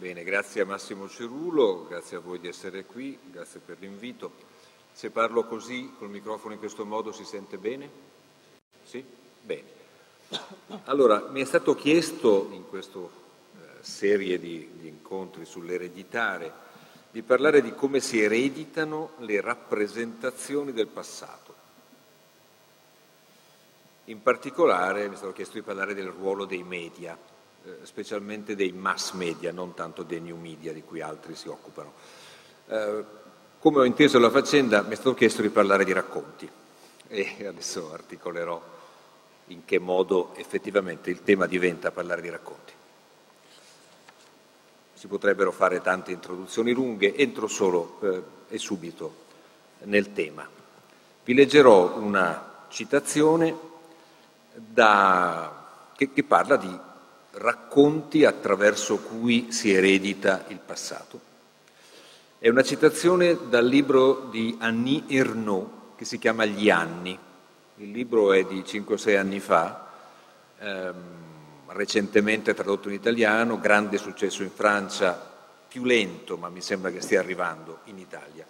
Bene, grazie a Massimo Cerulo, grazie a voi di essere qui, grazie per l'invito. Se parlo così, col microfono in questo modo, si sente bene? Sì? Bene. Allora, mi è stato chiesto in questa eh, serie di, di incontri sull'ereditare di parlare di come si ereditano le rappresentazioni del passato. In particolare mi è stato chiesto di parlare del ruolo dei media, specialmente dei mass media, non tanto dei new media di cui altri si occupano. Eh, come ho inteso la faccenda, mi è stato chiesto di parlare di racconti e adesso articolerò in che modo effettivamente il tema diventa parlare di racconti. Si potrebbero fare tante introduzioni lunghe, entro solo eh, e subito nel tema. Vi leggerò una citazione da, che, che parla di racconti attraverso cui si eredita il passato. È una citazione dal libro di Annie Ernaux che si chiama Gli anni. Il libro è di 5-6 anni fa, ehm, recentemente tradotto in italiano, grande successo in Francia, più lento ma mi sembra che stia arrivando in Italia.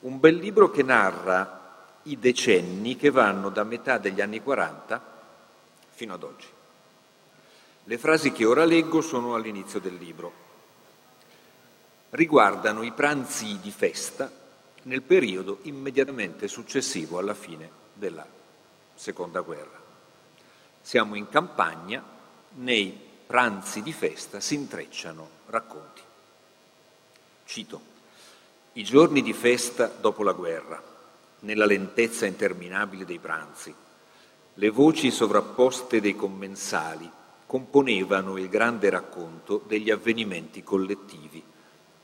Un bel libro che narra i decenni che vanno da metà degli anni 40 fino ad oggi. Le frasi che ora leggo sono all'inizio del libro. Riguardano i pranzi di festa nel periodo immediatamente successivo alla fine della Seconda Guerra. Siamo in campagna, nei pranzi di festa si intrecciano racconti. Cito, i giorni di festa dopo la guerra, nella lentezza interminabile dei pranzi, le voci sovrapposte dei commensali, componevano il grande racconto degli avvenimenti collettivi,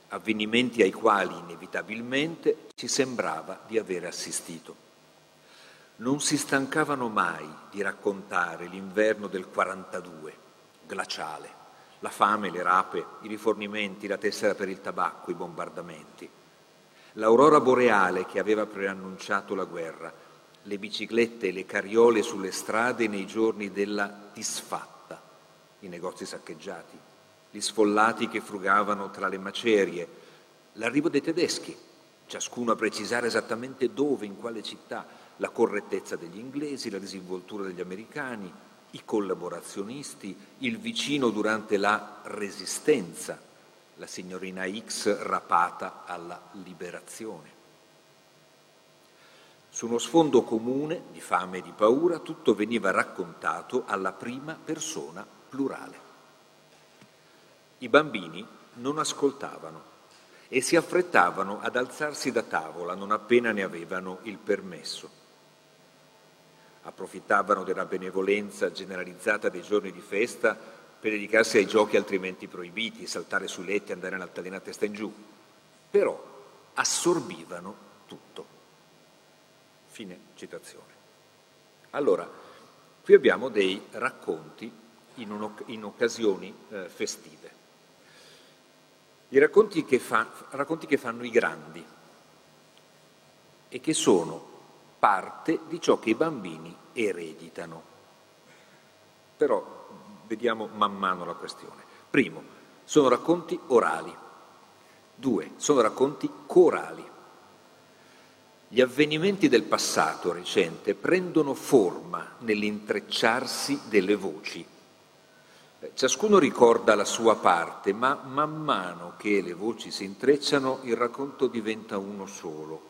avvenimenti ai quali inevitabilmente ci sembrava di avere assistito. Non si stancavano mai di raccontare l'inverno del 42, glaciale, la fame, le rape, i rifornimenti, la tessera per il tabacco, i bombardamenti, l'aurora boreale che aveva preannunciato la guerra, le biciclette e le carriole sulle strade nei giorni della disfatta i negozi saccheggiati, gli sfollati che frugavano tra le macerie, l'arrivo dei tedeschi, ciascuno a precisare esattamente dove, in quale città, la correttezza degli inglesi, la disinvoltura degli americani, i collaborazionisti, il vicino durante la resistenza, la signorina X rapata alla liberazione. Su uno sfondo comune di fame e di paura tutto veniva raccontato alla prima persona plurale. I bambini non ascoltavano e si affrettavano ad alzarsi da tavola non appena ne avevano il permesso. Approfittavano della benevolenza generalizzata dei giorni di festa per dedicarsi ai giochi altrimenti proibiti, saltare sui letti, andare all'altalena testa in giù. Però assorbivano tutto. Fine citazione. Allora, qui abbiamo dei racconti in, un, in occasioni eh, festive. I racconti che, fa, racconti che fanno i grandi e che sono parte di ciò che i bambini ereditano. Però vediamo man mano la questione. Primo, sono racconti orali. Due, sono racconti corali. Gli avvenimenti del passato recente prendono forma nell'intrecciarsi delle voci Ciascuno ricorda la sua parte, ma man mano che le voci si intrecciano il racconto diventa uno solo,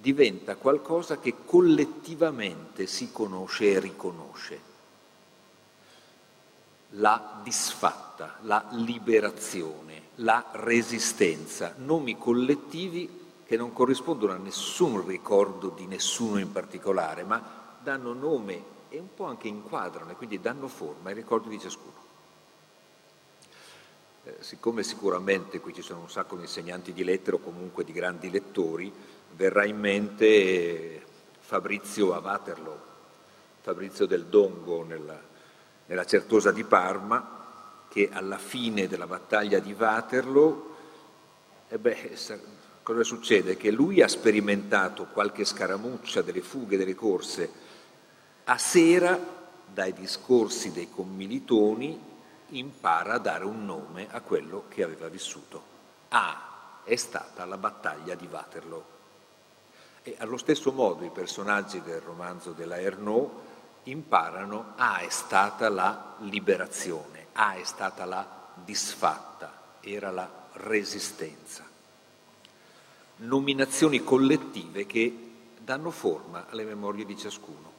diventa qualcosa che collettivamente si conosce e riconosce. La disfatta, la liberazione, la resistenza, nomi collettivi che non corrispondono a nessun ricordo di nessuno in particolare, ma danno nome e un po' anche inquadrano e quindi danno forma ai ricordi di ciascuno. Eh, siccome sicuramente qui ci sono un sacco di insegnanti di lettere o comunque di grandi lettori, verrà in mente Fabrizio a Waterloo, Fabrizio del Dongo nella, nella Certosa di Parma, che alla fine della battaglia di Waterloo, eh beh, cosa succede? Che lui ha sperimentato qualche scaramuccia delle fughe, delle corse, a sera, dai discorsi dei commilitoni, impara a dare un nome a quello che aveva vissuto. A è stata la battaglia di Waterloo. E allo stesso modo i personaggi del romanzo della Ernaud imparano A è stata la liberazione, A è stata la disfatta, era la resistenza. Nominazioni collettive che danno forma alle memorie di ciascuno.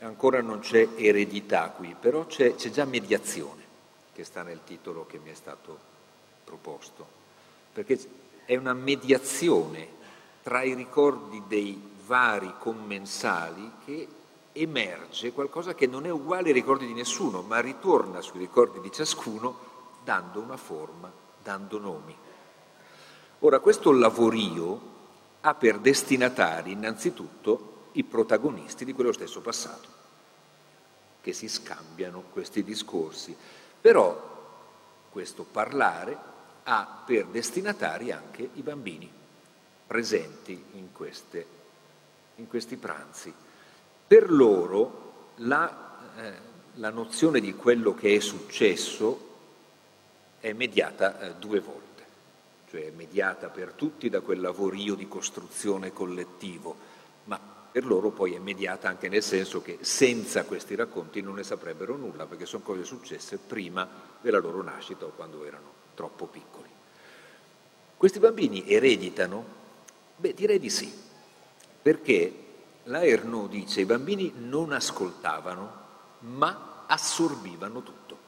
Ancora non c'è eredità qui, però c'è, c'è già mediazione, che sta nel titolo che mi è stato proposto, perché è una mediazione tra i ricordi dei vari commensali che emerge qualcosa che non è uguale ai ricordi di nessuno, ma ritorna sui ricordi di ciascuno dando una forma, dando nomi. Ora, questo lavorio ha per destinatari innanzitutto i protagonisti di quello stesso passato, che si scambiano questi discorsi. Però questo parlare ha per destinatari anche i bambini presenti in, queste, in questi pranzi. Per loro la, eh, la, nozione di quello che è successo è mediata eh, due volte, cioè è mediata per tutti da quel lavorio di costruzione collettivo, per loro poi è mediata anche nel senso che senza questi racconti non ne saprebbero nulla, perché sono cose successe prima della loro nascita o quando erano troppo piccoli. Questi bambini ereditano? Beh, direi di sì, perché la Ernaud dice i bambini non ascoltavano, ma assorbivano tutto.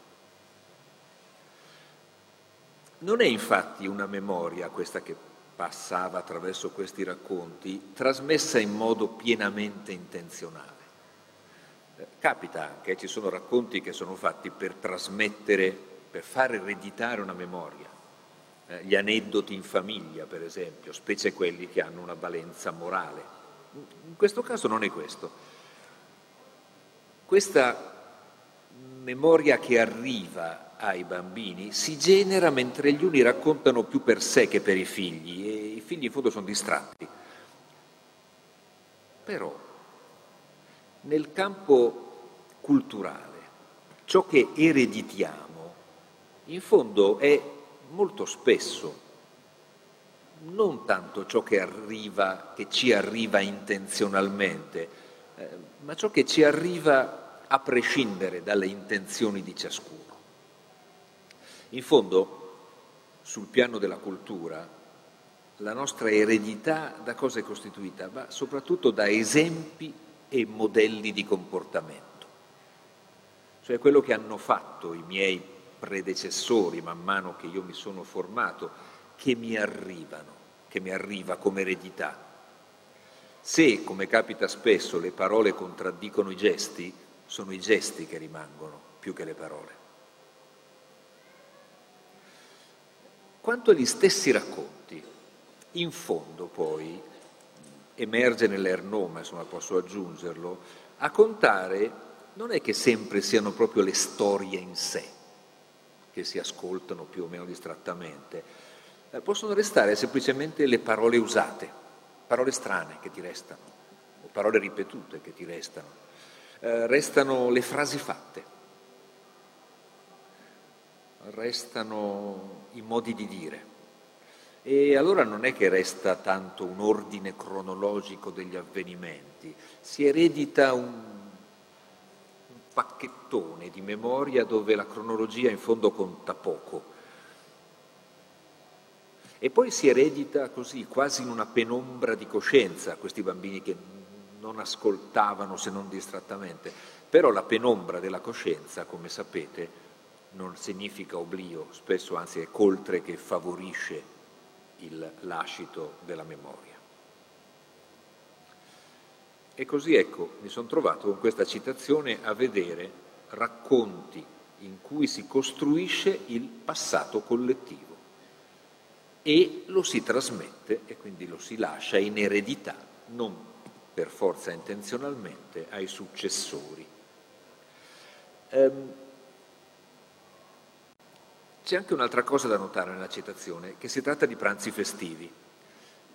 Non è infatti una memoria questa che passava attraverso questi racconti, trasmessa in modo pienamente intenzionale. Eh, capita anche, ci sono racconti che sono fatti per trasmettere, per far ereditare una memoria. Eh, gli aneddoti in famiglia, per esempio, specie quelli che hanno una valenza morale. In questo caso non è questo. Questa memoria che arriva ai bambini si genera mentre gli uni raccontano più per sé che per i figli e i figli in fondo sono distratti. Però nel campo culturale ciò che ereditiamo in fondo è molto spesso non tanto ciò che arriva, che ci arriva intenzionalmente, eh, ma ciò che ci arriva a prescindere dalle intenzioni di ciascuno. In fondo, sul piano della cultura, la nostra eredità da cosa è costituita? Ma soprattutto da esempi e modelli di comportamento. Cioè quello che hanno fatto i miei predecessori man mano che io mi sono formato, che mi arrivano, che mi arriva come eredità. Se, come capita spesso, le parole contraddicono i gesti, sono i gesti che rimangono più che le parole. Quanto agli stessi racconti, in fondo poi emerge nell'Ernaud, ma insomma posso aggiungerlo, a contare non è che sempre siano proprio le storie in sé che si ascoltano più o meno distrattamente, eh, possono restare semplicemente le parole usate, parole strane che ti restano, o parole ripetute che ti restano, eh, restano le frasi fatte restano i modi di dire. E allora non è che resta tanto un ordine cronologico degli avvenimenti, si eredita un, un pacchettone di memoria dove la cronologia in fondo conta poco. E poi si eredita così, quasi in una penombra di coscienza, questi bambini che non ascoltavano se non distrattamente. Però la penombra della coscienza, come sapete, non significa oblio, spesso anzi è coltre che favorisce il lascito della memoria. E così ecco, mi sono trovato con questa citazione a vedere racconti in cui si costruisce il passato collettivo e lo si trasmette e quindi lo si lascia in eredità, non per forza intenzionalmente, ai successori. Um, c'è anche un'altra cosa da notare nella citazione, che si tratta di pranzi festivi,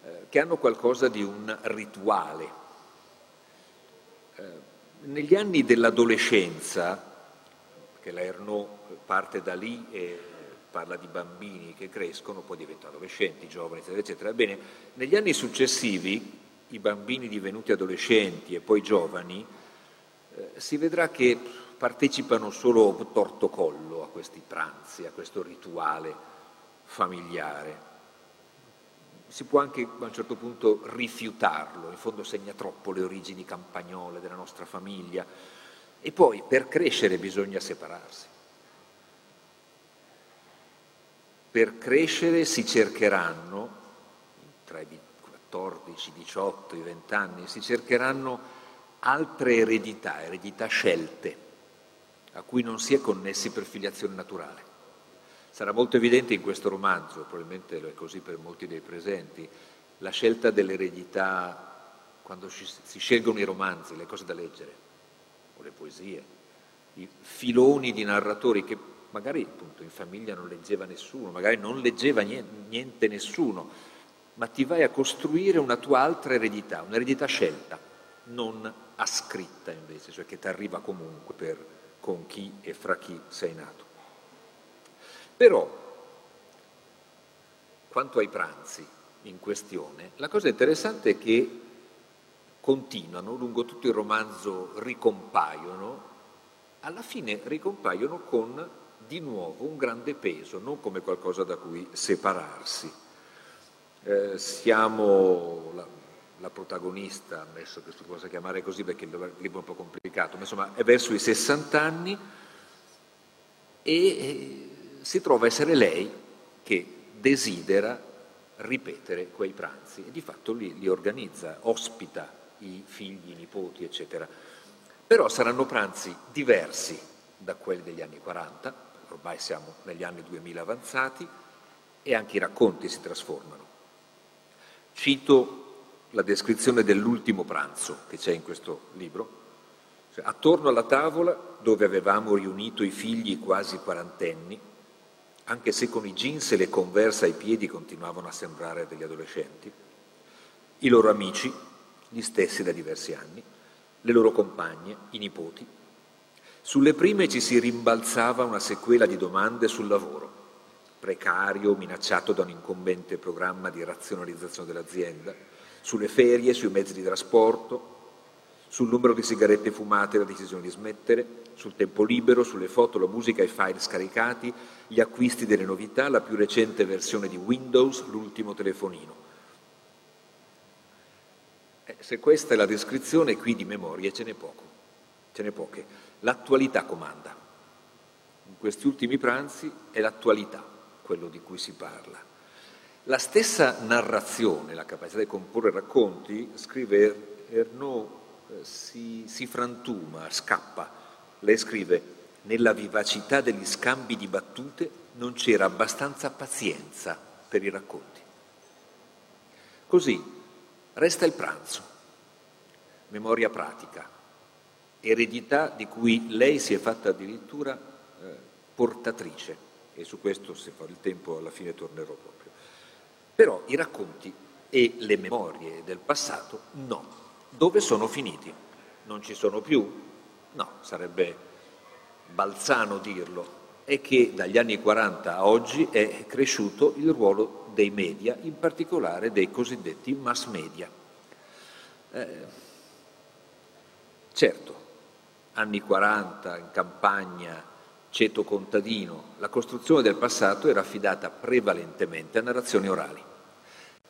eh, che hanno qualcosa di un rituale. Eh, negli anni dell'adolescenza perché la Ernaud parte da lì e parla di bambini che crescono, poi diventano adolescenti, giovani, eccetera, eccetera. Ebbene, negli anni successivi, i bambini divenuti adolescenti e poi giovani, eh, si vedrà che partecipano solo torto collo a questi pranzi, a questo rituale familiare. Si può anche a un certo punto rifiutarlo, in fondo segna troppo le origini campagnole della nostra famiglia. E poi per crescere bisogna separarsi. Per crescere si cercheranno, tra i 14, i 18, i 20 anni, si cercheranno altre eredità, eredità scelte, a cui non si è connessi per filiazione naturale. Sarà molto evidente in questo romanzo, probabilmente è così per molti dei presenti, la scelta dell'eredità quando si scelgono i romanzi, le cose da leggere, o le poesie, i filoni di narratori che magari appunto in famiglia non leggeva nessuno, magari non leggeva niente, niente nessuno, ma ti vai a costruire una tua altra eredità, un'eredità scelta, non ascritta invece, cioè che ti arriva comunque per, con chi e fra chi sei nato. Però, quanto ai pranzi in questione, la cosa interessante è che continuano, lungo tutto il romanzo ricompaiono, alla fine ricompaiono con di nuovo un grande peso, non come qualcosa da cui separarsi. Eh, siamo la, protagonista, ammesso che si possa chiamare così perché il libro è un po' complicato, ma insomma è verso i 60 anni e eh, si trova a essere lei che desidera ripetere quei pranzi e di fatto li, li organizza, ospita i figli, i nipoti, eccetera. Però saranno pranzi diversi da quelli degli anni 40, ormai siamo negli anni 2000 avanzati, e anche i racconti si trasformano. Cito la descrizione dell'ultimo pranzo che c'è in questo libro. Cioè, attorno alla tavola dove avevamo riunito i figli quasi quarantenni, anche se con i jeans e le converse ai piedi continuavano a sembrare degli adolescenti, i loro amici, gli stessi da diversi anni, le loro compagne, i nipoti, sulle prime ci si rimbalzava una sequela di domande sul lavoro, precario, minacciato da un incombente programma di razionalizzazione dell'azienda, sulle ferie, sui mezzi di trasporto, sul numero di sigarette fumate e la decisione di smettere, sul tempo libero, sulle foto, la musica e i file scaricati, gli acquisti delle novità, la più recente versione di Windows, l'ultimo telefonino. Eh, se questa è la descrizione, qui di memorie ce n'è poco, ce n'è poche. L'attualità comanda. In questi ultimi pranzi è l'attualità quello di cui si parla. La stessa narrazione, la capacità di comporre racconti, scrive Ernaud, eh, si, si frantuma, scappa. Lei scrive, nella vivacità degli scambi di battute non c'era abbastanza pazienza per i racconti. Così resta il pranzo, memoria pratica, eredità di cui lei si è fatta addirittura eh, portatrice e su questo se farò il tempo alla fine tornerò proprio. Però i racconti e le memorie del passato no. Dove sono finiti? Non ci sono più? No, sarebbe balzano dirlo. È che dagli anni 40 a oggi è cresciuto il ruolo dei media, in particolare dei cosiddetti mass media. Eh, certo, anni 40 in campagna, ceto contadino, la costruzione del passato era affidata prevalentemente a narrazioni orali.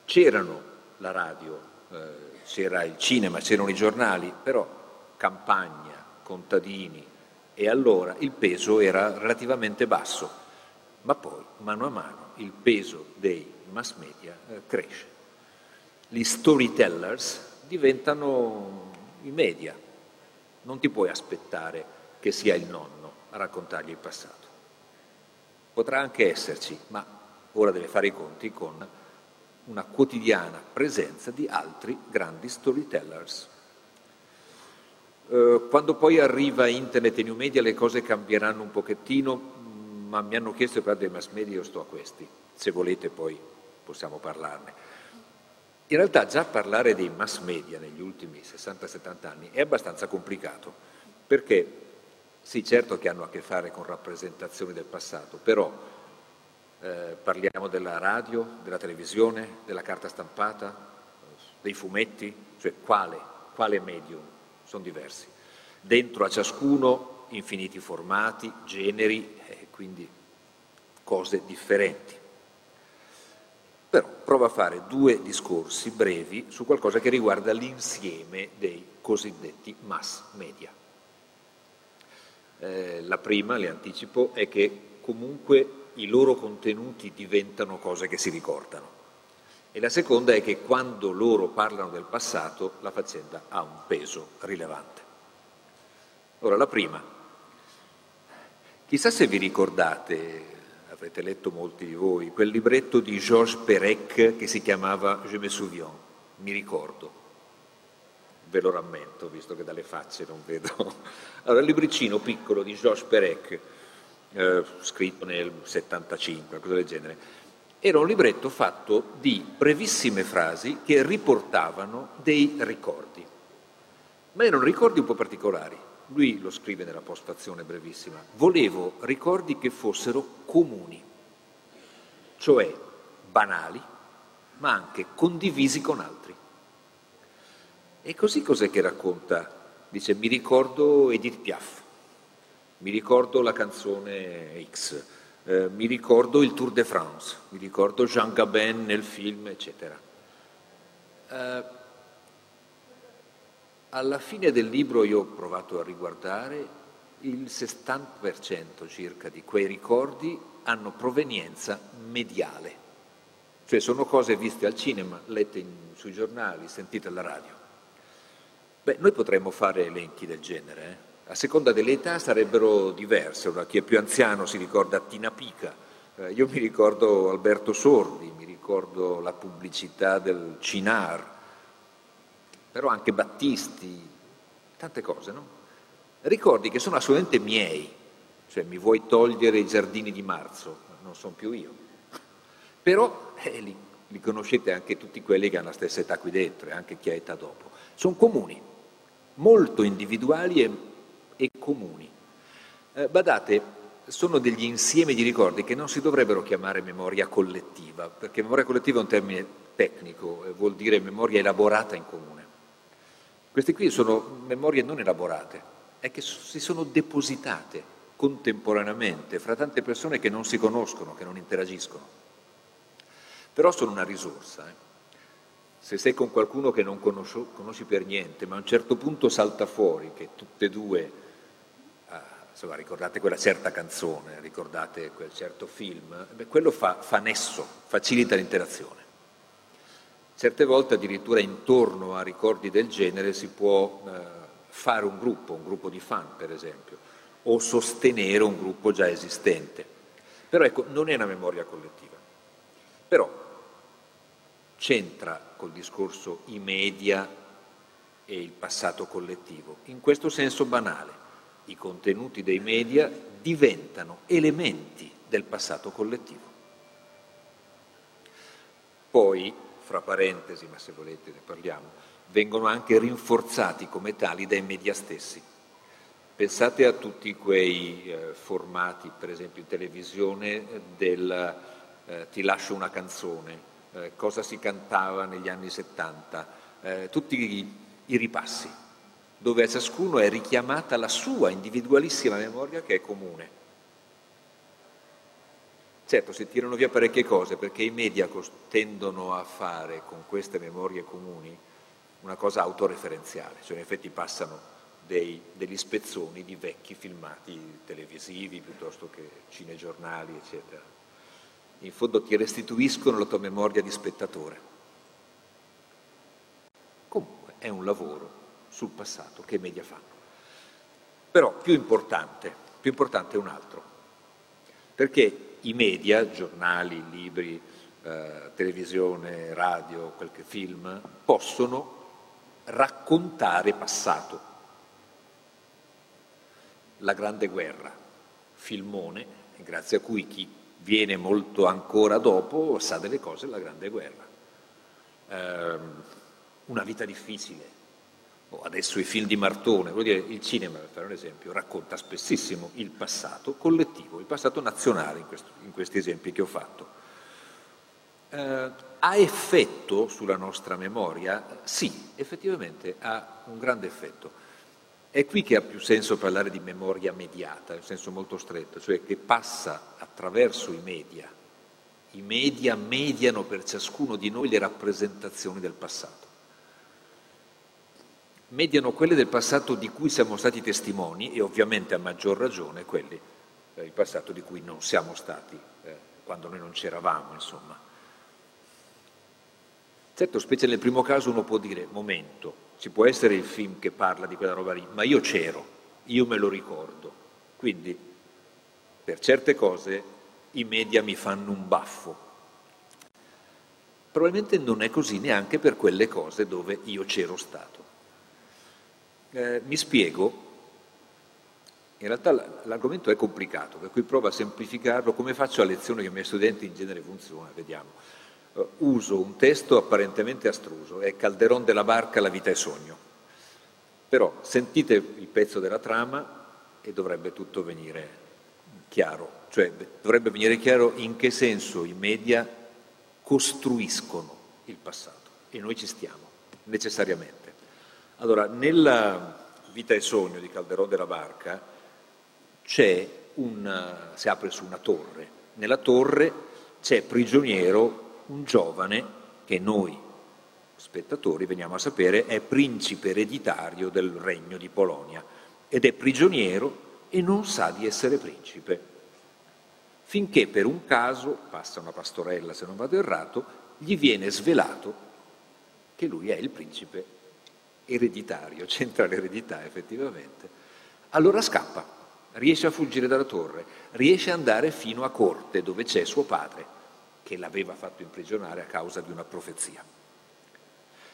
C'erano la radio, eh, c'era il cinema, c'erano i giornali, però campagna, contadini e allora il peso era relativamente basso, ma poi mano a mano il peso dei mass media eh, cresce. Gli storytellers diventano i media, non ti puoi aspettare che sia il nonno raccontargli il passato. Potrà anche esserci, ma ora deve fare i conti con una quotidiana presenza di altri grandi storytellers. Eh, quando poi arriva internet e new media le cose cambieranno un pochettino, ma mi hanno chiesto di parlare dei mass media, io sto a questi, se volete poi possiamo parlarne. In realtà già parlare dei mass media negli ultimi 60-70 anni è abbastanza complicato, perché Sì, certo che hanno a che fare con rappresentazioni del passato, però eh, parliamo della radio, della televisione, della carta stampata, dei fumetti, cioè quale, quale medium? Sono diversi. Dentro a ciascuno infiniti formati, generi eh, quindi cose differenti. Però provo a fare due discorsi brevi su qualcosa che riguarda l'insieme dei cosiddetti mass media. Eh, la prima, le anticipo, è che comunque i loro contenuti diventano cose che si ricordano. E la seconda è che quando loro parlano del passato la faccenda ha un peso rilevante. Ora, la prima. Chissà se vi ricordate, avrete letto molti di voi, quel libretto di Georges Perec che si chiamava Je me souviens, mi ricordo. Ve lo rammento, visto che dalle facce non vedo. Allora, il libricino piccolo di Georges Perec, eh, scritto nel 75, cosa del genere, era un libretto fatto di brevissime frasi che riportavano dei ricordi, ma erano ricordi un po' particolari. Lui lo scrive nella postfazione brevissima. Volevo ricordi che fossero comuni, cioè banali, ma anche condivisi con altri. E così cos'è che racconta? Dice, mi ricordo Edith Piaf, mi ricordo la canzone X, eh, mi ricordo il Tour de France, mi ricordo Jean Gabin nel film, eccetera. Eh, alla fine del libro io ho provato a riguardare, il 60% circa di quei ricordi hanno provenienza mediale, cioè sono cose viste al cinema, lette in, sui giornali, sentite alla radio. Beh, noi potremmo fare elenchi del genere, eh? a seconda delle età sarebbero diverse. Ora, chi è più anziano si ricorda Tina Pica, eh, io mi ricordo Alberto Sordi, mi ricordo la pubblicità del Cinar, però anche Battisti, tante cose, no? Ricordi che sono assolutamente miei, cioè mi vuoi togliere i giardini di marzo, non sono più io. Però eh, li, li conoscete anche tutti quelli che hanno la stessa età qui dentro e anche chi ha età dopo. Sono comuni, molto individuali e e comuni. Eh, badate, sono degli insiemi di ricordi che non si dovrebbero chiamare memoria collettiva, perché memoria collettiva è un termine tecnico, eh, vuol dire memoria elaborata in comune. Queste qui sono memorie non elaborate, è che si sono depositate contemporaneamente fra tante persone che non si conoscono, che non interagiscono. Però sono una risorsa. Eh. Se sei con qualcuno che non conosci, conosci per niente, ma a un certo punto salta fuori che tutte e due insomma, ricordate quella certa canzone, ricordate quel certo film, beh, quello fa, fa nesso, facilita l'interazione. Certe volte addirittura intorno a ricordi del genere si può eh, fare un gruppo, un gruppo di fan per esempio, o sostenere un gruppo già esistente. Però ecco, non è una memoria collettiva. Però c'entra col discorso i media e il passato collettivo, in questo senso banale i contenuti dei media diventano elementi del passato collettivo. Poi, fra parentesi, ma se volete ne parliamo, vengono anche rinforzati come tali dai media stessi. Pensate a tutti quei eh, formati, per esempio in televisione, del eh, Ti lascio una canzone, eh, cosa si cantava negli anni 70, eh, tutti i, i ripassi dove a ciascuno è richiamata la sua individualissima memoria che è comune. Certo, si tirano via parecchie cose perché i media tendono a fare con queste memorie comuni una cosa autoreferenziale, cioè in effetti passano dei, degli spezzoni di vecchi filmati televisivi piuttosto che cinegiornali, eccetera. In fondo ti restituiscono la tua memoria di spettatore. Comunque è un lavoro sul passato che i media fanno. Però più importante, più importante è un altro, perché i media, giornali, libri, eh, televisione, radio, qualche film, possono raccontare passato. La Grande Guerra, filmone, grazie a cui chi viene molto ancora dopo sa delle cose della Grande Guerra. Eh, una vita difficile, o adesso i film di Martone, vuol dire il cinema, per fare un esempio, racconta spessissimo il passato collettivo, il passato nazionale in, questo, in questi esempi che ho fatto. Eh, ha effetto sulla nostra memoria? Sì, effettivamente ha un grande effetto. È qui che ha più senso parlare di memoria mediata, in senso molto stretto, cioè che passa attraverso i media. I media mediano per ciascuno di noi le rappresentazioni del passato mediano quelle del passato di cui siamo stati testimoni e ovviamente a maggior ragione quelli del passato di cui non siamo stati eh, quando noi non c'eravamo, insomma. Certo, specie nel primo caso uno può dire, momento, ci può essere il film che parla di quella roba lì, ma io c'ero, io me lo ricordo. Quindi, per certe cose, i media mi fanno un baffo. Probabilmente non è così neanche per quelle cose dove io c'ero stato. Eh, mi spiego, in realtà l'argomento è complicato, per cui provo a semplificarlo, come faccio a lezione che i miei studenti in genere funziona, vediamo. Uh, uso un testo apparentemente astruso, è Calderon della barca, la vita è sogno. Però sentite il pezzo della trama e dovrebbe tutto venire chiaro, cioè dovrebbe venire chiaro in che senso i media costruiscono il passato e noi ci stiamo, necessariamente. Allora, nella Vita e Sogno di Calderò della Barca c'è un, si apre su una torre. Nella torre c'è prigioniero un giovane che noi spettatori veniamo a sapere è principe ereditario del regno di Polonia ed è prigioniero e non sa di essere principe. Finché per un caso, passa una pastorella se non vado errato, gli viene svelato che lui è il principe ereditario, c'entra l'eredità effettivamente, allora scappa, riesce a fuggire dalla torre, riesce ad andare fino a corte dove c'è suo padre, che l'aveva fatto imprigionare a causa di una profezia.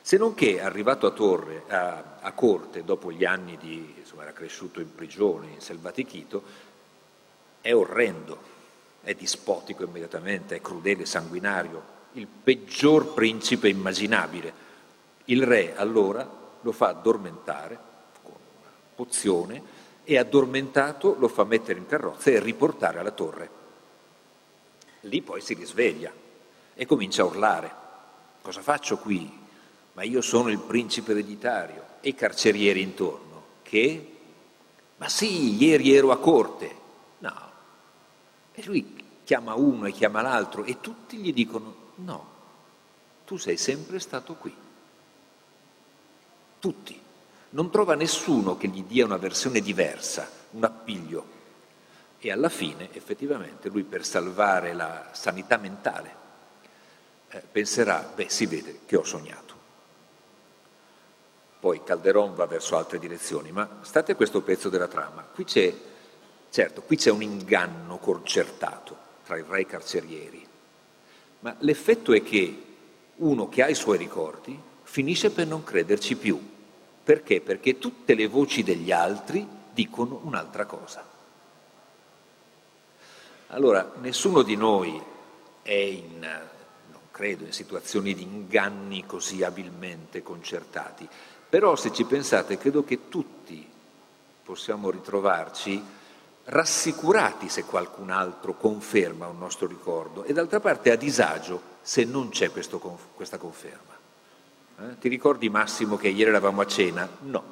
Se non che, arrivato a, torre, a, a corte, dopo gli anni di, insomma, era cresciuto in prigione, in selvatichito, è orrendo, è dispotico immediatamente, è crudele, sanguinario, il peggior principe immaginabile. Il re allora lo fa addormentare con una pozione e addormentato lo fa mettere in carrozza e riportare alla torre. Lì poi si risveglia e comincia a urlare. Cosa faccio qui? Ma io sono il principe ereditario e i carcerieri intorno. Che? Ma sì, ieri ero a corte. No. E lui chiama uno e chiama l'altro e tutti gli dicono no, tu sei sempre stato qui tutti. Non trova nessuno che gli dia una versione diversa, un appiglio. E alla fine, effettivamente, lui per salvare la sanità mentale eh, penserà, beh, si vede che ho sognato. Poi Calderon va verso altre direzioni, ma state a questo pezzo della trama. Qui c'è, certo, qui c'è un inganno concertato tra i re carcerieri, ma l'effetto è che uno che ha i suoi ricordi finisce per non crederci più. Perché? Perché tutte le voci degli altri dicono un'altra cosa. Allora, nessuno di noi è in, non credo, in situazioni di inganni così abilmente concertati, però se ci pensate credo che tutti possiamo ritrovarci rassicurati se qualcun altro conferma un nostro ricordo e d'altra parte a disagio se non c'è questo, questa conferma. Eh? Ti ricordi Massimo che ieri eravamo a cena? No,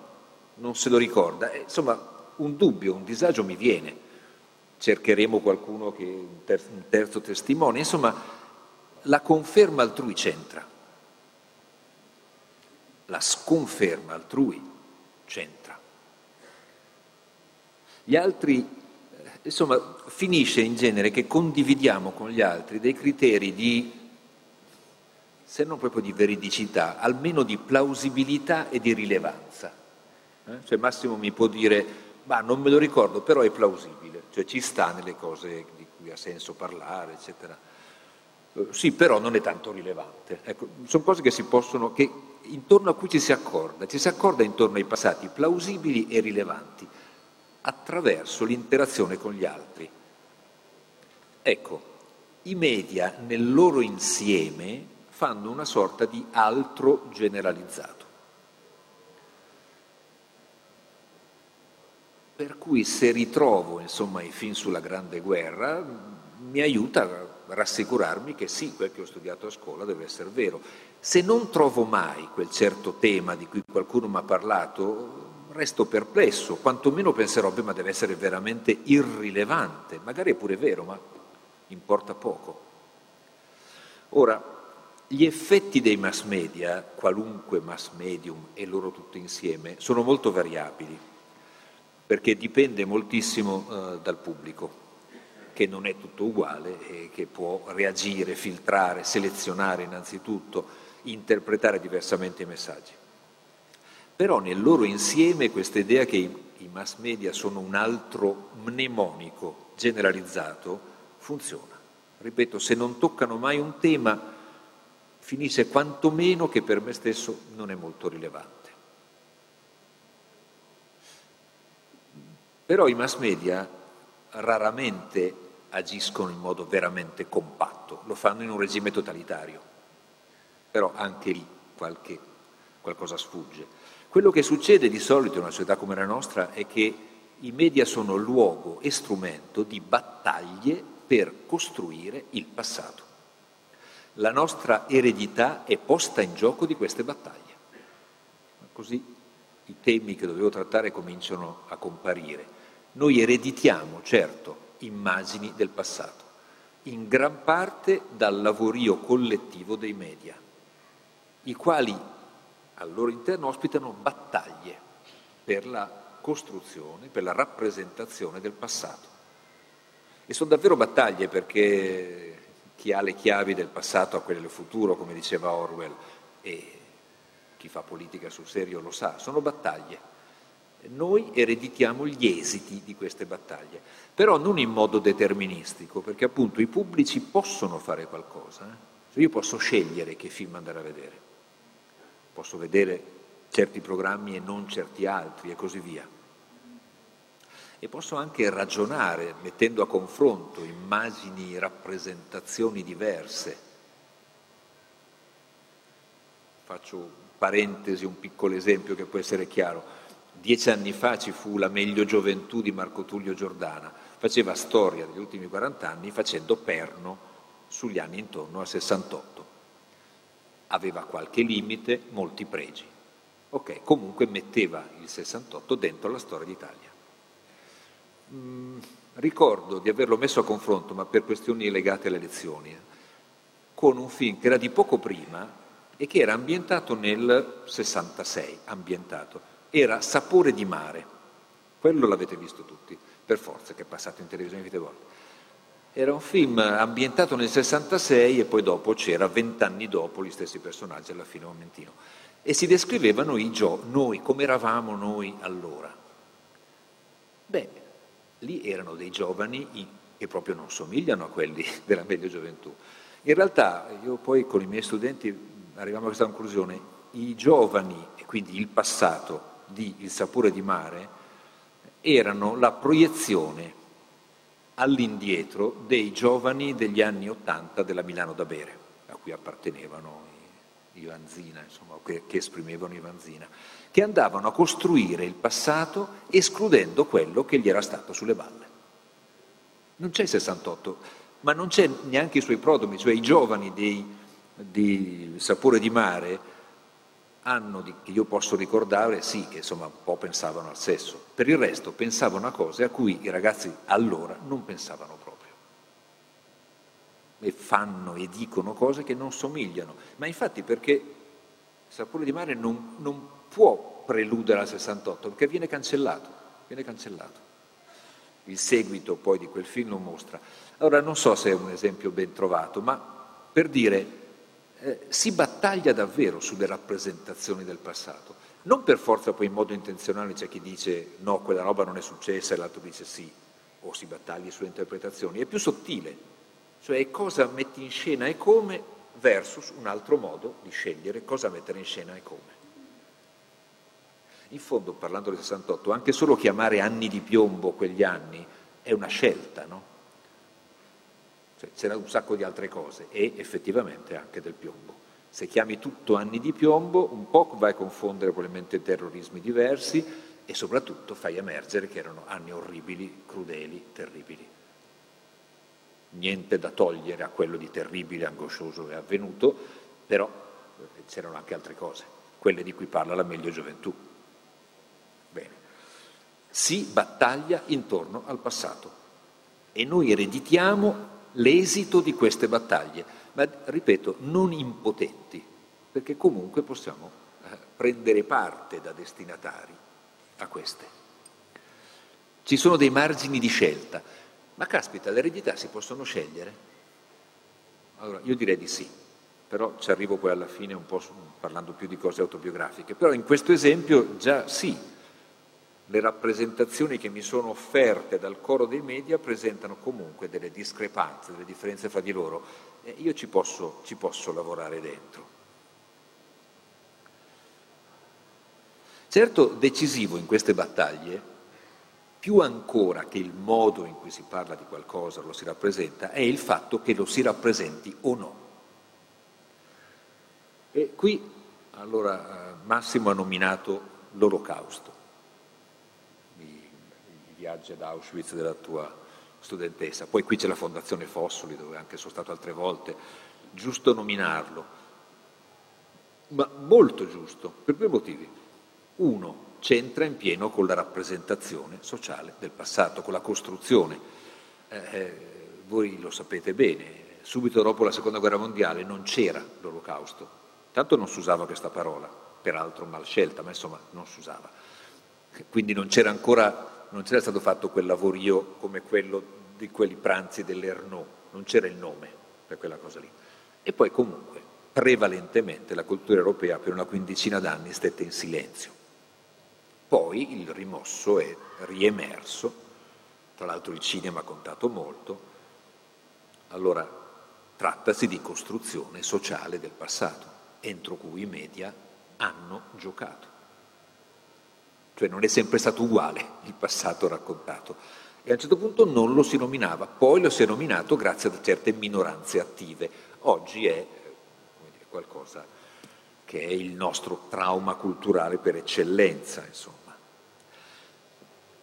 non se lo ricorda. Eh, insomma, un dubbio, un disagio mi viene. Cercheremo qualcuno che un, ter- un terzo testimone. Insomma, la conferma altrui c'entra. La sconferma altrui c'entra. Gli altri, eh, insomma, finisce in genere che condividiamo con gli altri dei criteri di se non proprio di veridicità, almeno di plausibilità e di rilevanza. Eh? Cioè Massimo mi può dire, ma non me lo ricordo, però è plausibile, cioè ci sta nelle cose di cui ha senso parlare, eccetera. Eh, sì, però non è tanto rilevante. Ecco, sono cose che si possono, che intorno a cui ci si accorda, ci si accorda intorno ai passati plausibili e rilevanti, attraverso l'interazione con gli altri. Ecco, i media nel loro insieme fanno una sorta di altro generalizzato. Per cui se ritrovo insomma, i film sulla Grande Guerra mi aiuta a rassicurarmi che sì, quel che ho studiato a scuola deve essere vero. Se non trovo mai quel certo tema di cui qualcuno mi ha parlato, resto perplesso, quantomeno penserò, beh, ma deve essere veramente irrilevante, magari è pure vero, ma importa poco. Ora, gli effetti dei mass media, qualunque mass medium e loro tutti insieme, sono molto variabili, perché dipende moltissimo eh, dal pubblico, che non è tutto uguale e che può reagire, filtrare, selezionare innanzitutto, interpretare diversamente i messaggi. Però nel loro insieme questa idea che i, i mass media sono un altro mnemonico generalizzato funziona. Ripeto, se non toccano mai un tema, finisce quantomeno che per me stesso non è molto rilevante. Però i mass media raramente agiscono in modo veramente compatto, lo fanno in un regime totalitario, però anche lì qualche, qualcosa sfugge. Quello che succede di solito in una società come la nostra è che i media sono luogo e strumento di battaglie per costruire il passato. La nostra eredità è posta in gioco di queste battaglie. Così i temi che dovevo trattare cominciano a comparire. Noi ereditiamo, certo, immagini del passato, in gran parte dal lavorio collettivo dei media, i quali al loro interno ospitano battaglie per la costruzione, per la rappresentazione del passato. E sono davvero battaglie perché chi ha le chiavi del passato ha quelle del futuro, come diceva Orwell, e chi fa politica sul serio lo sa, sono battaglie. Noi ereditiamo gli esiti di queste battaglie, però non in modo deterministico, perché appunto i pubblici possono fare qualcosa. Eh? Io posso scegliere che film andare a vedere, posso vedere certi programmi e non certi altri e così via e posso anche ragionare mettendo a confronto immagini, rappresentazioni diverse. Faccio parentesi, un piccolo esempio che può essere chiaro. Dieci anni fa ci fu la meglio gioventù di Marco Tullio Giordana, faceva storia degli ultimi 40 anni facendo perno sugli anni intorno al 68. Aveva qualche limite, molti pregi. Ok, comunque metteva il 68 dentro la storia d'Italia. Mm, ricordo di averlo messo a confronto, ma per questioni legate alle elezioni, con un film che era di poco prima e che era ambientato nel 66, ambientato. Era Sapore di mare. Quello l'avete visto tutti, per forza, che è passato in televisione infinite volte. Era un film ambientato nel 66 e poi dopo c'era, vent'anni dopo, gli stessi personaggi alla fine momentino. E si descrivevano i gio- noi, come eravamo noi allora. Beh, lì erano dei giovani che proprio non somigliano a quelli della media gioventù. In realtà io poi con i miei studenti arriviamo a questa conclusione, i giovani e quindi il passato di Il sapore di mare erano la proiezione all'indietro dei giovani degli anni Ottanta della Milano da bere, a cui appartenevano i Vanzina, insomma, che, che esprimevano i Vanzina che andavano a costruire il passato escludendo quello che gli era stato sulle balle. Non c'è il 68, ma non c'è neanche i suoi prodomi, cioè i giovani dei, di Sapore di Mare hanno, di, che io posso ricordare, sì, che insomma un po' pensavano al sesso, per il resto pensavano a cose a cui i ragazzi allora non pensavano proprio. E fanno e dicono cose che non somigliano, ma infatti perché Sapore di Mare non, non può preludere al 68 perché viene cancellato, viene cancellato. Il seguito poi di quel film lo mostra. Allora non so se è un esempio ben trovato, ma per dire eh, si battaglia davvero sulle rappresentazioni del passato. Non per forza poi in modo intenzionale c'è chi dice no, quella roba non è successa e l'altro dice sì, o si battaglia sulle interpretazioni, è più sottile, cioè cosa metti in scena e come versus un altro modo di scegliere cosa mettere in scena e come. In fondo, parlando del 68, anche solo chiamare anni di piombo quegli anni è una scelta, no? Cioè, c'era un sacco di altre cose e effettivamente anche del piombo. Se chiami tutto anni di piombo, un po' vai a confondere probabilmente terrorismi diversi e soprattutto fai emergere che erano anni orribili, crudeli, terribili. Niente da togliere a quello di terribile, angoscioso che è avvenuto, però eh, c'erano anche altre cose, quelle di cui parla la meglio gioventù. Bene. Si battaglia intorno al passato e noi ereditiamo l'esito di queste battaglie, ma ripeto, non impotenti, perché comunque possiamo eh, prendere parte da destinatari a queste. Ci sono dei margini di scelta, ma caspita, le eredità si possono scegliere? Allora, io direi di sì, però ci arrivo poi alla fine un po' parlando più di cose autobiografiche, però in questo esempio già sì, le rappresentazioni che mi sono offerte dal coro dei media presentano comunque delle discrepanze, delle differenze fra di loro e io ci posso, ci posso lavorare dentro. Certo, decisivo in queste battaglie, più ancora che il modo in cui si parla di qualcosa, lo si rappresenta, è il fatto che lo si rappresenti o no. E qui allora Massimo ha nominato l'olocausto, viaggi ad Auschwitz della tua studentessa, poi qui c'è la Fondazione Fossoli dove anche sono stato altre volte, giusto nominarlo, ma molto giusto, per due motivi. Uno, c'entra in pieno con la rappresentazione sociale del passato, con la costruzione. Eh, eh, voi lo sapete bene, subito dopo la seconda guerra mondiale non c'era l'olocausto, tanto non si usava questa parola, peraltro mal scelta, ma insomma non si usava. Quindi non c'era ancora, non c'era stato fatto quel lavorio come quello di quelli pranzi dell'Ernaud, non c'era il nome per quella cosa lì. E poi comunque, prevalentemente, la cultura europea per una quindicina d'anni stette in silenzio poi il rimosso è riemerso, tra l'altro il cinema ha contato molto, allora trattasi di costruzione sociale del passato, entro cui i media hanno giocato. Cioè non è sempre stato uguale il passato raccontato. E a un certo punto non lo si nominava, poi lo si è nominato grazie a certe minoranze attive. Oggi è dire, qualcosa che è il nostro trauma culturale per eccellenza, insomma.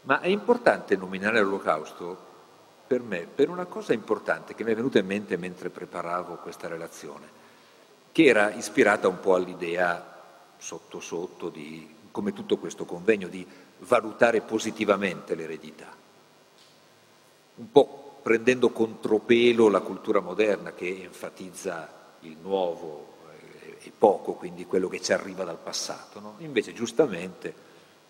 Ma è importante nominare l'Olocausto per me per una cosa importante che mi è venuta in mente mentre preparavo questa relazione, che era ispirata un po' all'idea sotto sotto di, come tutto questo convegno, di valutare positivamente l'eredità, un po' prendendo contropelo la cultura moderna che enfatizza il nuovo e poco, quindi quello che ci arriva dal passato. No? Invece giustamente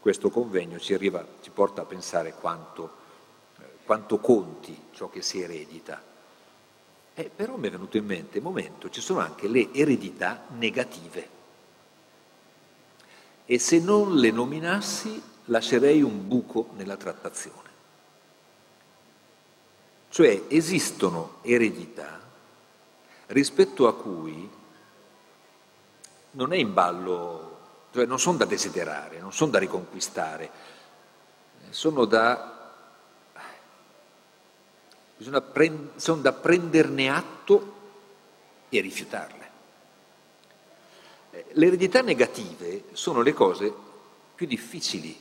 questo convegno ci, arriva, ci porta a pensare quanto, eh, quanto, conti ciò che si eredita. Eh, però mi è venuto in mente, momento, ci sono anche le eredità negative. E se non le nominassi lascerei un buco nella trattazione. Cioè esistono eredità rispetto a cui non è in ballo, cioè non sono da desiderare, non sono da riconquistare, sono da, sono da prenderne atto e rifiutarle. Eh, le eredità negative sono le cose più difficili,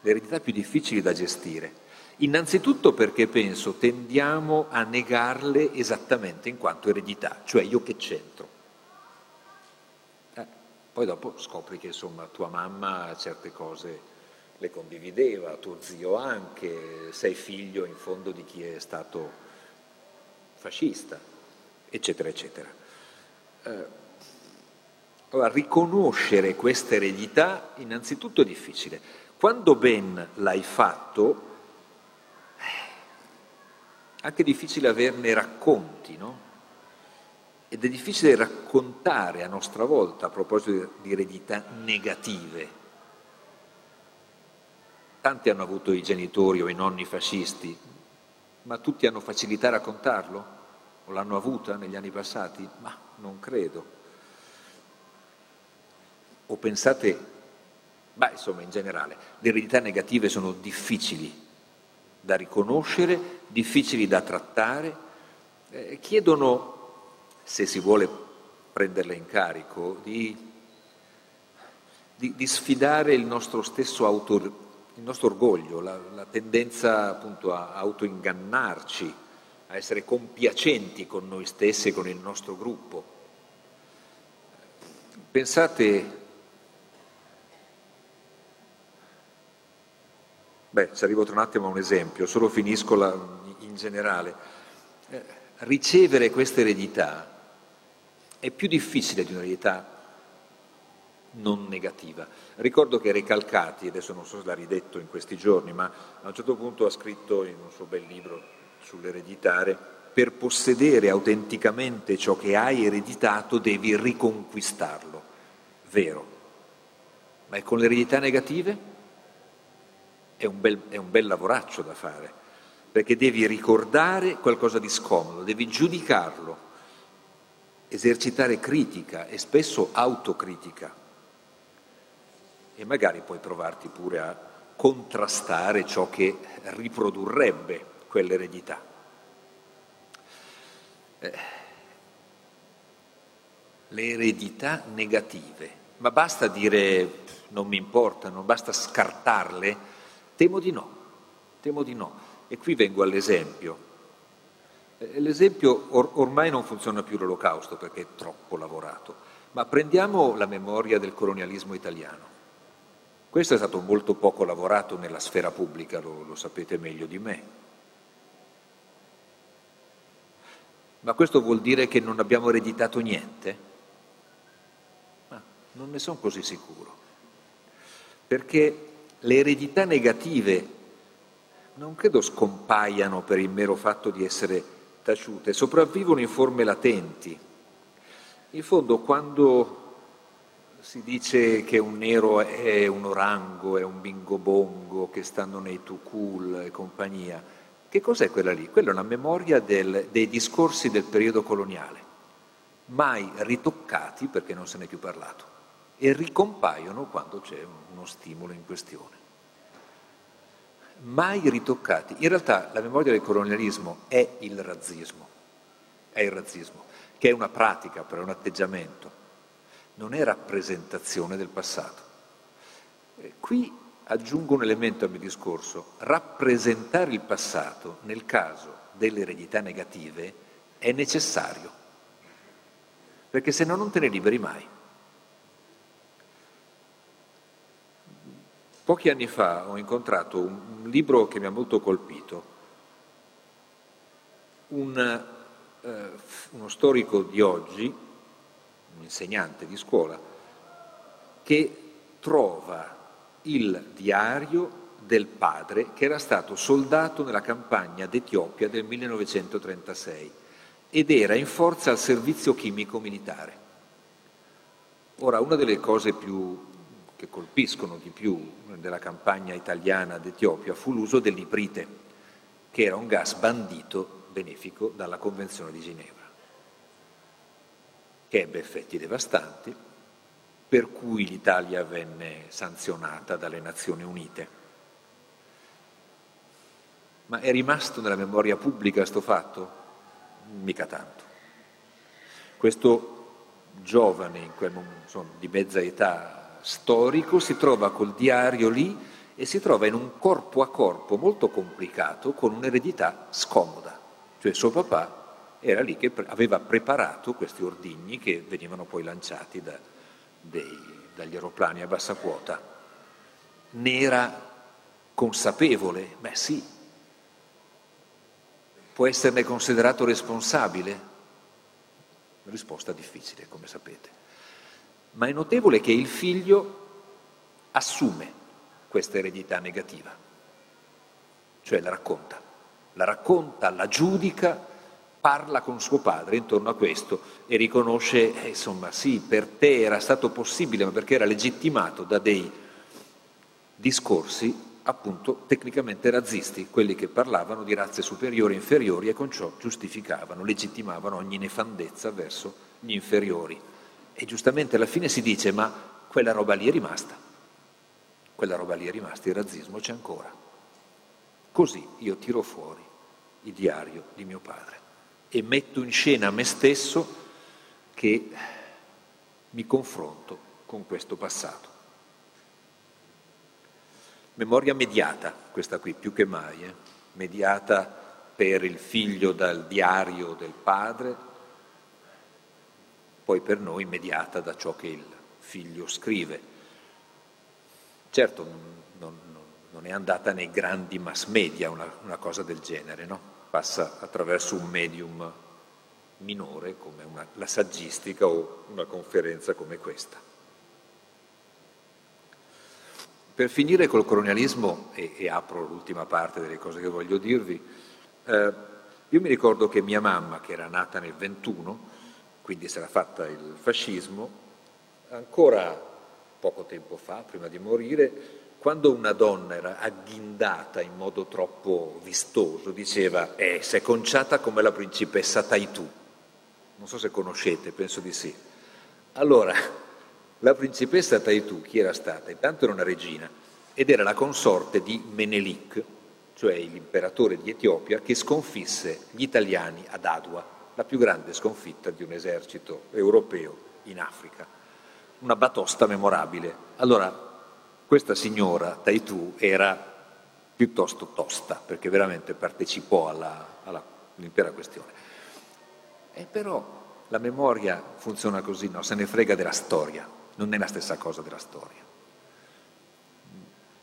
le eredità più difficili da gestire. Innanzitutto perché penso tendiamo a negarle esattamente in quanto eredità, cioè io che c'entro. Poi dopo scopri che insomma tua mamma certe cose le condivideva, tuo zio anche, sei figlio in fondo di chi è stato fascista, eccetera, eccetera. Eh, allora, riconoscere questa eredità innanzitutto è difficile. Quando ben l'hai fatto, è eh, anche difficile averne racconti, no? ed è difficile raccontare a nostra volta, a proposito di eredità negative. Tanti hanno avuto i genitori o i nonni fascisti, ma tutti hanno facilità a raccontarlo? O l'hanno avuta negli anni passati? Ma non credo. O pensate, ma insomma in generale, le eredità negative sono difficili da riconoscere, difficili da trattare, eh, chiedono se si vuole prenderla in carico, di, di, di sfidare il nostro stesso autor, il nostro orgoglio, la, la tendenza appunto a autoingannarci, a essere compiacenti con noi stessi e con il nostro gruppo. Pensate, beh, ci arrivo tra un attimo a un esempio, solo finisco la, in generale. Eh, ricevere questa eredità è più difficile di un'eredità non negativa. Ricordo che Recalcati, adesso non so se l'ha ridetto in questi giorni, ma a un certo punto ha scritto in un suo bel libro sull'ereditare, per possedere autenticamente ciò che hai ereditato devi riconquistarlo. Vero. Ma con le eredità negative è un, bel, è un bel lavoraccio da fare, perché devi ricordare qualcosa di scomodo, devi giudicarlo, esercitare critica e spesso autocritica e magari puoi provarti pure a contrastare ciò che riprodurrebbe quell'eredità. Eh, le eredità negative, ma basta dire non mi importano, basta scartarle? Temo di no, temo di no. E qui vengo all'esempio. Eh, l'esempio or- ormai non funziona più l'olocausto perché è troppo lavorato, ma prendiamo la memoria del colonialismo italiano. Questo è stato molto poco lavorato nella sfera pubblica, lo, lo sapete meglio di me. Ma questo vuol dire che non abbiamo ereditato niente? Ma non ne sono così sicuro. Perché le eredità negative non credo scompaiano per il mero fatto di essere taciute, sopravvivono in forme latenti. In fondo, quando si dice che un nero è un orango, è un bingo bongo, che stanno nei tukul e compagnia. Che cos'è quella lì? Quella è una memoria del, dei discorsi del periodo coloniale, mai ritoccati perché non se n'è più parlato, e ricompaiono quando c'è uno stimolo in questione. Mai ritoccati. In realtà la memoria del colonialismo è il razzismo, è il razzismo, che è una pratica, però è un atteggiamento non è rappresentazione del passato. Qui aggiungo un elemento al mio discorso, rappresentare il passato nel caso delle eredità negative è necessario, perché se no non te ne liberi mai. Pochi anni fa ho incontrato un, libro che mi ha molto colpito, un, eh, uno storico di oggi, un insegnante di scuola, che trova il diario del padre che era stato soldato nella campagna d'Etiopia del 1936 ed era in forza al servizio chimico militare. Ora, una delle cose più, che colpiscono di più della campagna italiana d'Etiopia fu l'uso dell'iprite, che era un gas bandito benefico dalla Convenzione di Ginevra che ebbe effetti devastanti, per cui l'Italia venne sanzionata dalle Nazioni Unite. Ma è rimasto nella memoria pubblica questo fatto? Mica tanto. Questo giovane, in quel, insomma, di mezza età storico, si trova col diario lì e si trova in un corpo a corpo molto complicato con un'eredità scomoda. Cioè suo papà era lì che aveva preparato questi ordigni che venivano poi lanciati da, dei, dagli aeroplani a bassa quota. Ne era consapevole? Beh sì. Può esserne considerato responsabile? Risposta difficile, come sapete. Ma è notevole che il figlio assume questa eredità negativa, cioè la racconta, la racconta, la giudica parla con suo padre intorno a questo e riconosce, eh, insomma, sì, per te era stato possibile, ma perché era legittimato da dei discorsi appunto tecnicamente razzisti, quelli che parlavano di razze superiori e inferiori e con ciò giustificavano, legittimavano ogni nefandezza verso gli inferiori. E giustamente alla fine si dice, ma quella roba lì è rimasta, quella roba lì è rimasta, il razzismo c'è ancora. Così io tiro fuori il diario di mio padre e metto in scena me stesso che mi confronto con questo passato. Memoria mediata, questa qui, più che mai, eh? mediata per il figlio dal diario del padre, poi per noi mediata da ciò che il figlio scrive. Certo, non, non è andata nei grandi mass media una, una cosa del genere, no? passa attraverso un medium minore come una, la saggistica o una conferenza come questa. Per finire col colonialismo, e, e apro l'ultima parte delle cose che voglio dirvi, eh, io mi ricordo che mia mamma, che era nata nel 21, quindi era fatta il fascismo, ancora poco tempo fa, prima di morire, quando una donna era agghindata in modo troppo vistoso, diceva, eh, sei conciata come la principessa Taitu. Non so se conoscete, penso di sì. Allora, la principessa Taitu chi era stata? Intanto era una regina ed era la consorte di Menelik, cioè l'imperatore di Etiopia, che sconfisse gli italiani ad Adua, la più grande sconfitta di un esercito europeo in Africa. Una batosta memorabile. Allora, questa signora, Taitu, era piuttosto tosta, perché veramente partecipò alla, alla, all'intera questione. E però la memoria funziona così, no? se ne frega della storia, non è la stessa cosa della storia.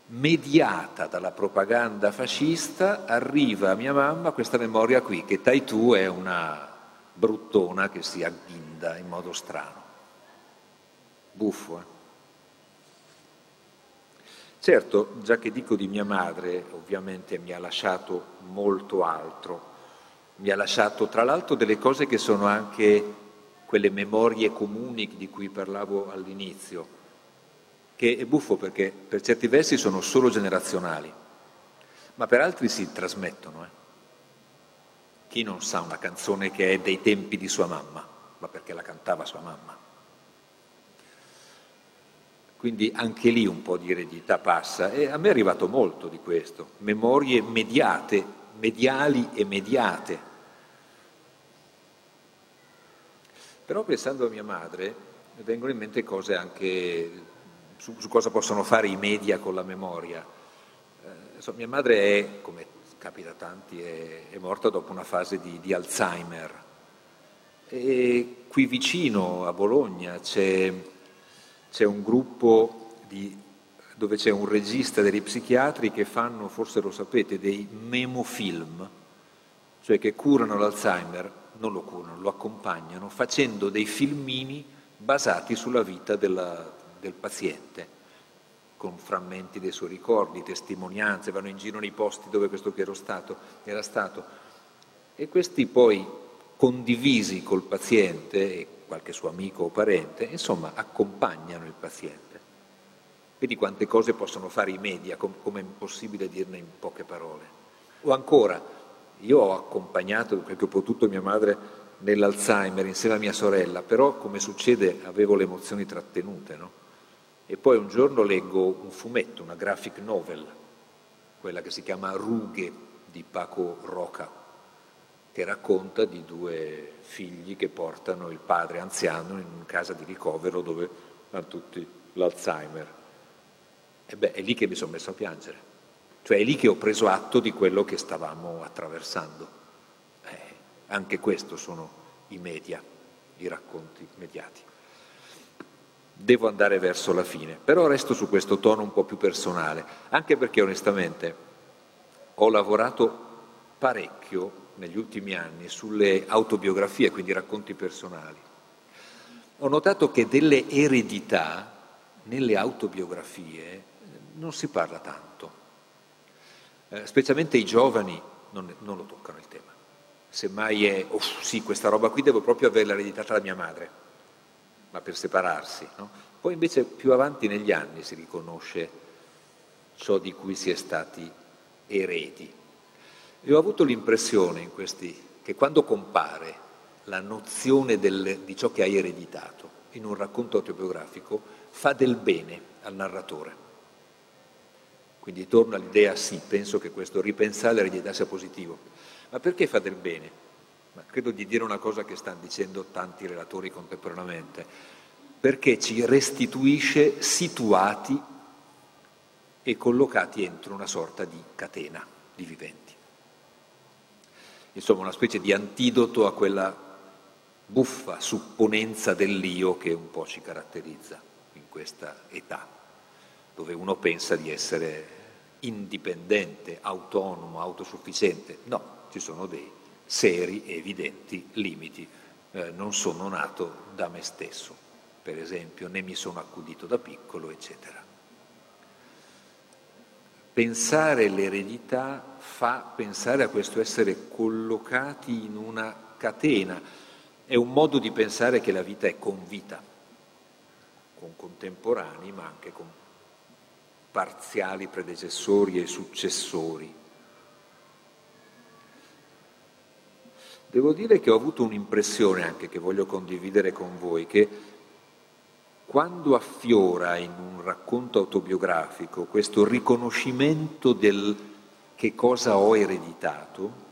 Mediata dalla propaganda fascista, arriva a mia mamma questa memoria qui, che Taitu è una bruttona che si agghinda in modo strano. Buffo, eh? Certo, già che dico di mia madre, ovviamente mi ha lasciato molto altro, mi ha lasciato tra l'altro delle cose che sono anche quelle memorie comuni di cui parlavo all'inizio, che è buffo perché per certi versi sono solo generazionali, ma per altri si trasmettono. Eh. Chi non sa una canzone che è dei tempi di sua mamma, ma perché la cantava sua mamma? Quindi anche lì un po' di eredità passa e a me è arrivato molto di questo, memorie mediate, mediali e mediate. Però pensando a mia madre vengono in mente cose anche su, su cosa possono fare i media con la memoria. Eh, so, mia madre è, come capita a tanti, è, è morta dopo una fase di, di Alzheimer. E qui vicino a Bologna c'è c'è un gruppo di, dove c'è un regista degli psichiatri che fanno, forse lo sapete, dei memofilm, cioè che curano l'Alzheimer, non lo curano, lo accompagnano facendo dei filmini basati sulla vita della, del paziente, con frammenti dei suoi ricordi, testimonianze, vanno in giro nei posti dove questo che stato, era stato. E questi poi condivisi col paziente qualche suo amico o parente, insomma accompagnano il paziente. Vedi quante cose possono fare i media, com- come è impossibile dirne in poche parole. O ancora, io ho accompagnato quel che ho potuto mia madre nell'Alzheimer insieme a mia sorella, però come succede avevo le emozioni trattenute, no? E poi un giorno leggo un fumetto, una graphic novel, quella che si chiama Rughe di Paco Roca, che racconta di due figli che portano il padre anziano in casa di ricovero dove hanno tutti l'Alzheimer. E beh, è lì che mi sono messo a piangere, cioè è lì che ho preso atto di quello che stavamo attraversando. Eh, anche questo sono i media, i racconti mediati. Devo andare verso la fine, però resto su questo tono un po' più personale, anche perché onestamente ho lavorato parecchio negli ultimi anni sulle autobiografie, quindi racconti personali, ho notato che delle eredità nelle autobiografie non si parla tanto, eh, specialmente i giovani non, non, lo toccano il tema. Semmai è, oh sì, questa roba qui devo proprio averla ereditata da mia madre, ma per separarsi. No? Poi invece più avanti negli anni si riconosce ciò di cui si è stati eredi. E ho avuto l'impressione questi, che quando compare la nozione del, di ciò che hai ereditato in un racconto autobiografico fa del bene al narratore. Quindi torno all'idea sì, penso che questo ripensare l'eredità sia positivo. Ma perché fa del bene? Ma credo di dire una cosa che stanno dicendo tanti relatori contemporaneamente, perché ci restituisce situati e collocati entro una sorta di catena di viventi. Insomma, una specie di antidoto a quella buffa supponenza dell'io che un po' ci caratterizza in questa età, dove uno pensa di essere indipendente, autonomo, autosufficiente. No, ci sono dei seri e evidenti limiti. Eh, non sono nato da me stesso, per esempio, né mi sono accudito da piccolo, eccetera. Pensare l'eredità fa pensare a questo essere collocati in una catena, è un modo di pensare che la vita è convita, con contemporanei ma anche con parziali predecessori e successori. Devo dire che ho avuto un'impressione anche che voglio condividere con voi, che quando affiora in un racconto autobiografico questo riconoscimento del che cosa ho ereditato,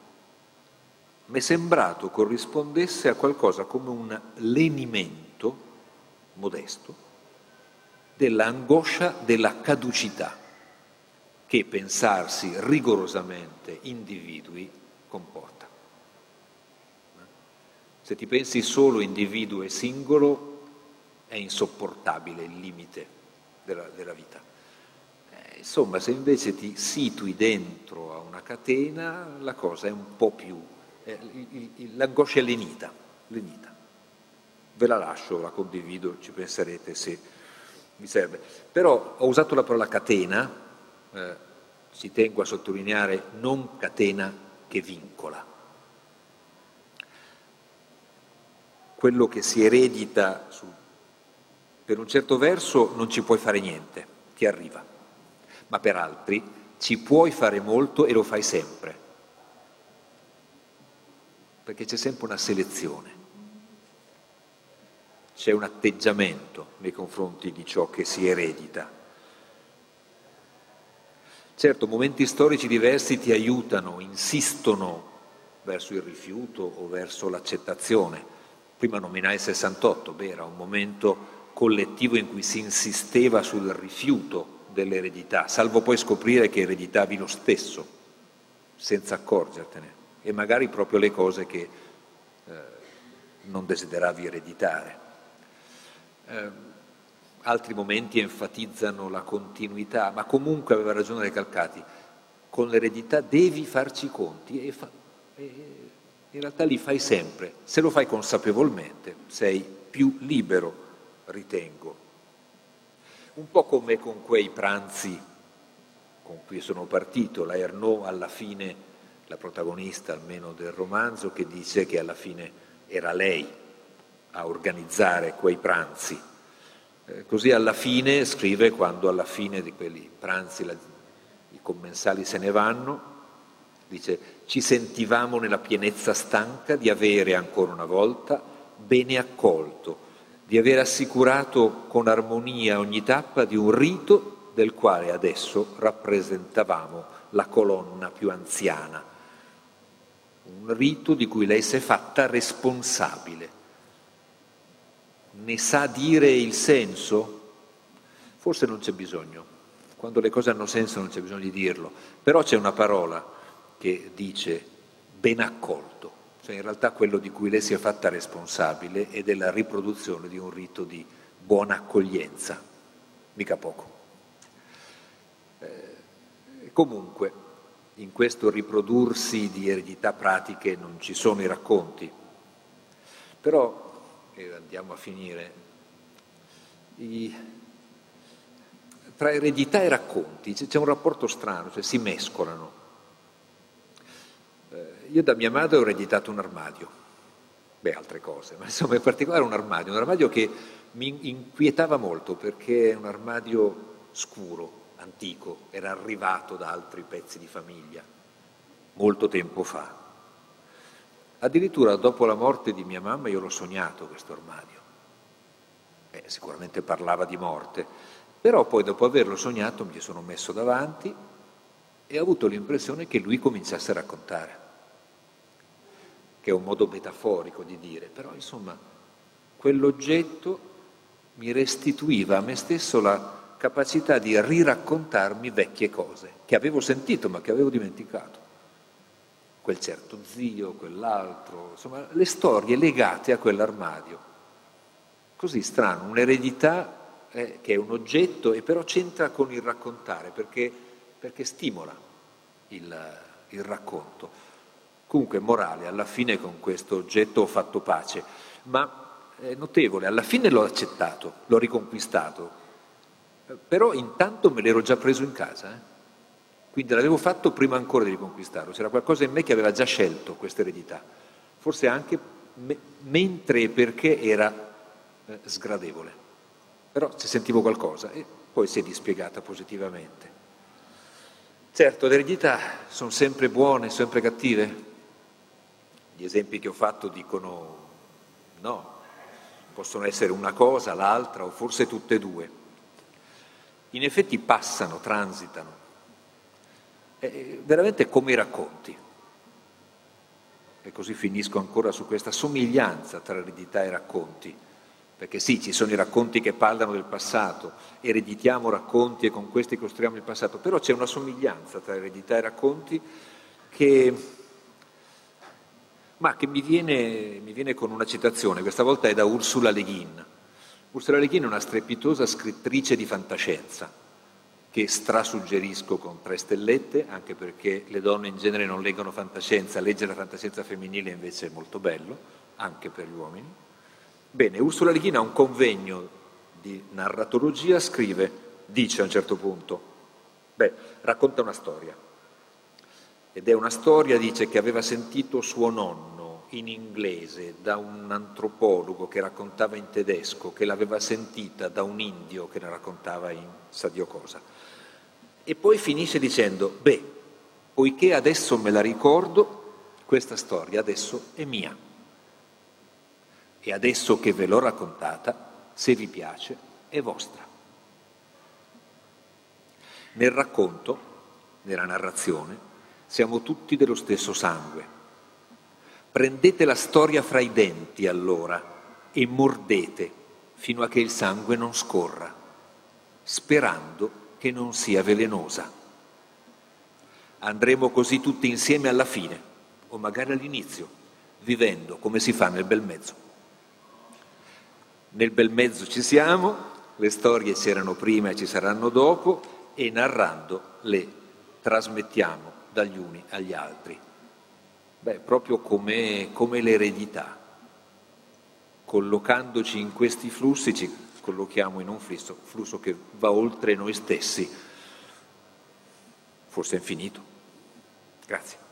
mi è sembrato corrispondesse a qualcosa come un lenimento modesto dell'angoscia della caducità che pensarsi rigorosamente individui comporta. Se ti pensi solo individuo e singolo è insopportabile il limite della, della vita. Eh, insomma, se invece ti situi dentro a una catena, la cosa è un po' più... Eh, l'angoscia è lenita, lenita. Ve la lascio, la condivido, ci penserete se mi serve. Però ho usato la parola catena, eh, ci tengo a sottolineare non catena che vincola. Quello che si eredita su, per un certo verso non ci puoi fare niente, ti arriva, ma per altri ci puoi fare molto e lo fai sempre, perché c'è sempre una selezione c'è un atteggiamento nei confronti di ciò che si eredita. Certo, momenti storici diversi ti aiutano, insistono verso il rifiuto o verso l'accettazione. Prima nominai il 68, beh, era un momento collettivo in cui si insisteva sul rifiuto dell'eredità, salvo poi scoprire che ereditavi lo stesso, senza accorgertene, e magari proprio le cose che eh, non desideravi ereditare. Eh, altri momenti enfatizzano la continuità, ma comunque aveva ragione Recalcati, con l'eredità devi farci conti e, fa, e in realtà li fai sempre. Se lo fai consapevolmente sei più libero, ritengo. Un po' come con quei pranzi con cui sono partito, la Ernaud alla fine, la protagonista almeno del romanzo, che dice che alla fine era lei a organizzare quei pranzi. Eh, così alla fine, scrive, quando alla fine di quelli pranzi la, i commensali se ne vanno, dice ci sentivamo nella pienezza stanca di avere ancora una volta bene accolto, di aver assicurato con armonia ogni tappa di un rito del quale adesso rappresentavamo la colonna più anziana, un rito di cui lei si è fatta responsabile ne sa dire il senso? Forse non c'è bisogno. Quando le cose hanno senso non c'è bisogno di dirlo. Però c'è una parola che dice ben accolto, cioè in realtà quello di cui lei si è fatta responsabile è della riproduzione di un rito di buona accoglienza, mica poco. Eh, comunque, in questo riprodursi di eredità pratiche non ci sono i racconti, però e andiamo a finire, I, tra eredità e racconti c'è un rapporto strano, cioè si mescolano. Io da mia madre ho ereditato un armadio, beh altre cose, ma insomma in particolare un armadio, un armadio che mi inquietava molto perché è un armadio scuro, antico, era arrivato da altri pezzi di famiglia, molto tempo fa. Addirittura dopo la morte di mia mamma io l'ho sognato questo armadio. Eh, sicuramente parlava di morte, però poi dopo averlo sognato mi sono messo davanti e ho avuto l'impressione che lui cominciasse a raccontare, che è un modo metaforico di dire, però insomma quell'oggetto mi restituiva a me stesso la capacità di riraccontarmi vecchie cose che avevo sentito ma che avevo dimenticato. Quel certo zio, quell'altro, insomma, le storie legate a quell'armadio. Così strano, un'eredità eh, che è un oggetto e però c'entra con il raccontare perché, perché stimola il, il racconto. Comunque morale, alla fine con questo oggetto ho fatto pace, ma è notevole, alla fine l'ho accettato, l'ho riconquistato, però intanto me l'ero già preso in casa, eh? quindi l'avevo fatto prima ancora di riconquistarlo, c'era qualcosa in me che aveva già scelto questa eredità, forse anche me- mentre e perché era eh, sgradevole, però se sentivo qualcosa e poi si è dispiegata positivamente. Certo, le eredità sono sempre buone, sempre cattive. Gli esempi che ho fatto dicono no, possono essere una cosa, l'altra o forse tutte e due. In effetti passano, transitano. È veramente come i racconti. E così finisco ancora su questa somiglianza tra eredità e racconti. Perché sì, ci sono i racconti che parlano del passato, ereditiamo racconti e con questi costruiamo il passato, però c'è una somiglianza tra eredità e racconti che, ma che mi viene, mi viene con una citazione, questa volta è da Ursula Le Guin. Ursula Le Guin è una strepitosa scrittrice di fantascienza, che strasuggerisco con tre stellette, anche perché le donne in genere non leggono fantascienza, leggere la fantascienza femminile invece è molto bello, anche per gli uomini. Bene, Ursula Le Guin a un convegno di narratologia scrive, dice a un certo punto, beh, racconta una storia. Ed è una storia, dice, che aveva sentito suo nonno in inglese da un antropologo che raccontava in tedesco, che l'aveva sentita da un indio che la raccontava in sa Dio cosa. E poi finisce dicendo, beh, poiché adesso me la ricordo, questa storia adesso è mia e adesso che ve l'ho raccontata, se vi piace, è vostra. Nel racconto, nella narrazione, siamo tutti dello stesso sangue. Prendete la storia fra i denti allora e mordete fino a che il sangue non scorra, sperando che non sia velenosa. Andremo così tutti insieme alla fine, o magari all'inizio, vivendo come si fa nel bel mezzo. Nel bel mezzo ci siamo, le storie c'erano prima e ci saranno dopo e narrando le trasmettiamo dagli uni agli altri. Beh, proprio come, come l'eredità. Collocandoci in questi flussi ci collochiamo in un flusso, flusso che va oltre noi stessi, forse infinito. Grazie.